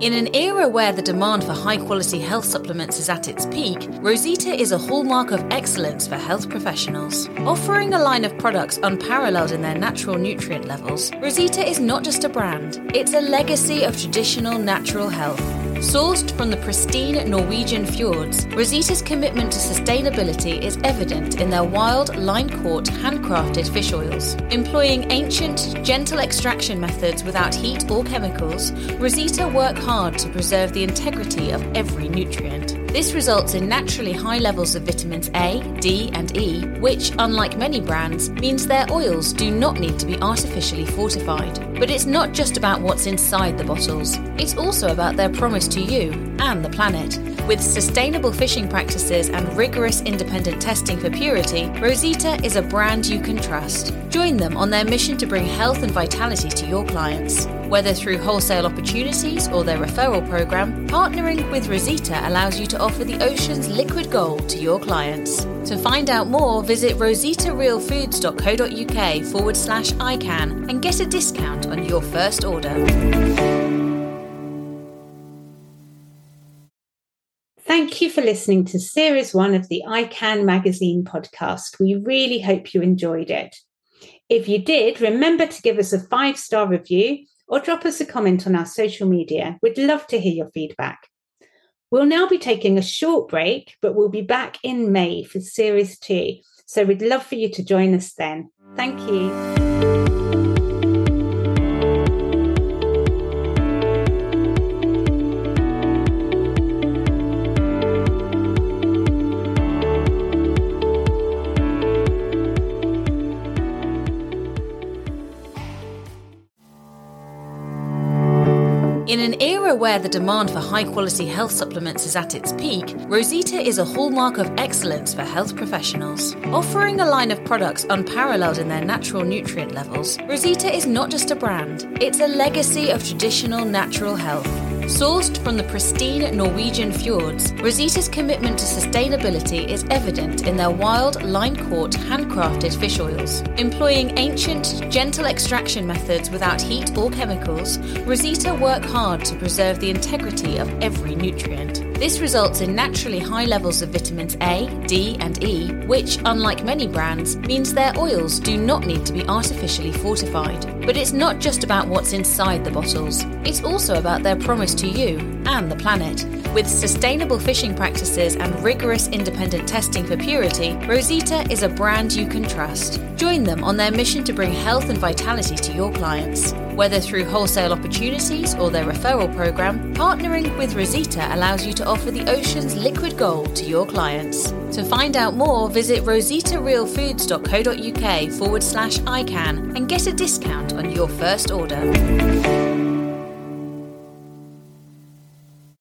In an era where the demand for high quality health supplements is at its peak, Rosita is a hallmark of excellence for health professionals. Offering a line of products unparalleled in their natural nutrient levels, Rosita is not just a brand, it's a legacy of traditional natural health. Sourced from the pristine Norwegian fjords, Rosita's commitment to sustainability is evident in their wild, line caught, handcrafted fish oils. Employing ancient, gentle extraction methods without heat or chemicals, Rosita work hard to preserve the integrity of every nutrient. This results in naturally high levels of vitamins A, D, and E, which, unlike many brands, means their oils do not need to be artificially fortified. But it's not just about what's inside the bottles, it's also about their promise to you and the planet. With sustainable fishing practices and rigorous independent testing for purity, Rosita is a brand you can trust. Join them on their mission to bring health and vitality to your clients. Whether through wholesale opportunities or their referral program, partnering with Rosita allows you to offer the ocean's liquid gold to your clients. To find out more, visit rositarealfoods.co.uk forward slash IHCAN and get a discount on your first order. Thank you for listening to Series 1 of the IHCAN magazine podcast. We really hope you enjoyed it. If you did, remember to give us a five star review or drop us a comment on our social media. We'd love to hear your feedback. We'll now be taking a short break, but we'll be back in May for Series 2. So we'd love for you to join us then. Thank you. In an era where the demand for high quality health supplements is at its peak, Rosita is a hallmark of excellence for health professionals. Offering a line of products unparalleled in their natural nutrient levels, Rosita is not just a brand, it's a legacy of traditional natural health. Sourced from the pristine Norwegian fjords, Rosita's commitment to sustainability is evident in their wild, line caught, handcrafted fish oils. Employing ancient, gentle extraction methods without heat or chemicals, Rosita work hard to preserve the integrity of every nutrient. This results in naturally high levels of vitamins A, D, and E, which, unlike many brands, means their oils do not need to be artificially fortified. But it's not just about what's inside the bottles, it's also about their promise to you and the planet. With sustainable fishing practices and rigorous independent testing for purity, Rosita is a brand you can trust. Join them on their mission to bring health and vitality to your clients. Whether through wholesale opportunities or their referral program, partnering with Rosita allows you to offer the ocean's liquid gold to your clients. To find out more, visit rositarealfoods.co.uk forward slash IHCAN and get a discount on your first order.